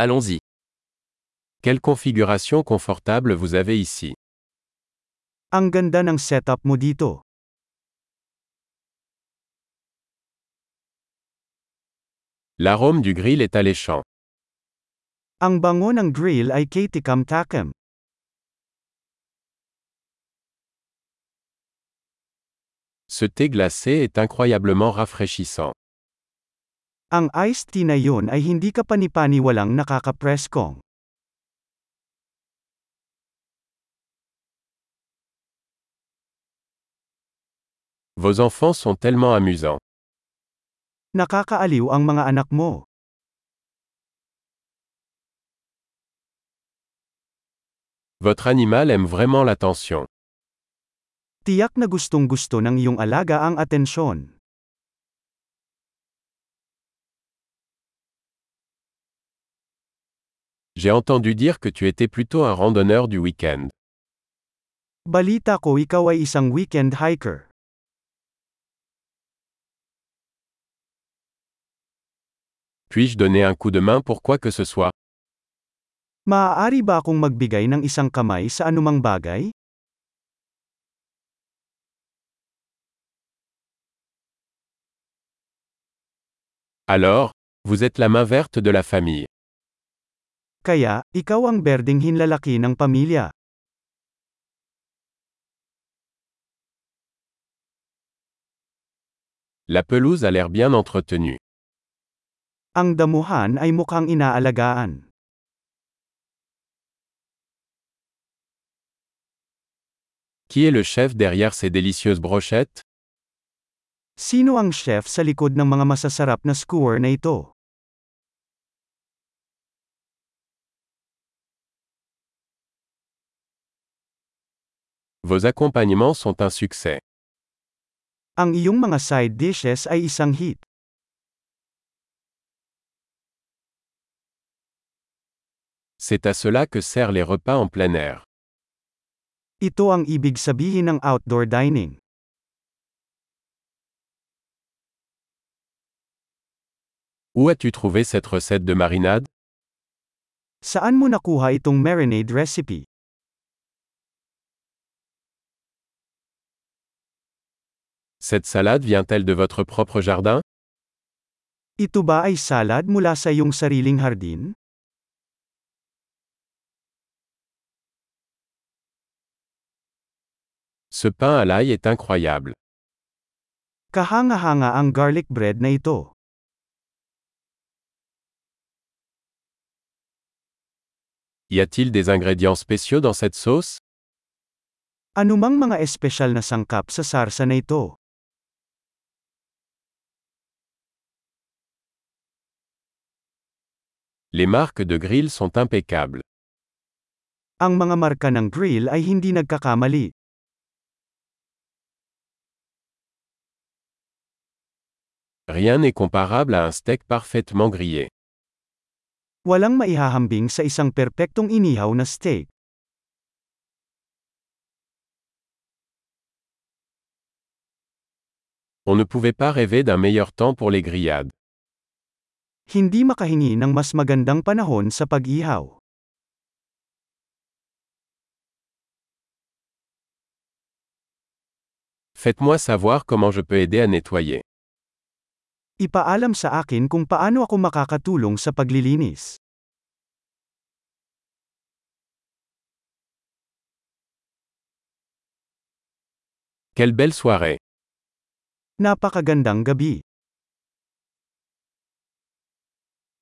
Allons-y. Quelle configuration confortable vous avez ici. Ang ganda ng setup mo dito. L'arôme du grill est alléchant. Ang bango ng grill ay. Ce thé glacé est incroyablement rafraîchissant. Ang iced tea na yun ay hindi ka panipaniwalang nakakapreskong. Vos enfants sont tellement amusants. Nakakaaliw ang mga anak mo. Votre animal aime vraiment l'attention. Tiyak na gustong gusto ng iyong alaga ang atensyon. J'ai entendu dire que tu étais plutôt un randonneur du week-end. Balita ko ikaw ay isang weekend hiker. Puis-je donner un coup de main pour quoi que ce soit? Maaari ba akong magbigay ng isang kamay sa anumang bagay? Alors, vous êtes la main verte de la famille. Kaya, ikaw ang berdeng hinlalaki ng pamilya. La pelouse a l'air bien entretenue. Ang damuhan ay mukhang inaalagaan. Qui est le chef derrière ces délicieuses brochettes Sino ang chef sa likod ng mga masasarap na skewer na ito? Vos accompagnements sont un succès. Ang iyong mga side dishes ay isang hit. C'est à cela que servent les repas en plein air. Ito ang ibig sabihin ng outdoor dining. Où as-tu trouvé cette recette de marinade? Saan mo nakuha itong marinade recipe? Cette salade vient-elle de votre propre jardin? Ito ba ay salad mula sa iyong sariling hardin? Ce pain à l'ail est incroyable. Kahanga-hanga ang garlic bread na ito. Y a-t-il des ingrédients spéciaux dans cette sauce? Anumang mga espesyal na sangkap sa sarsa na ito? Les marques de grill sont impeccables. Ang mga marka ng grill ay hindi nagkakamali. Rien n'est comparable à un steak parfaitement grillé. Walang maihahambing sa isang perpektong inihaw na steak. On ne pouvait pas rêver d'un meilleur temps pour les grillades. Hindi makahingi ng mas magandang panahon sa pag-ihaw. Faites-moi savoir comment je peux aider à nettoyer. Ipaalam sa akin kung paano ako makakatulong sa paglilinis. Quelle belle soirée. Napakagandang gabi.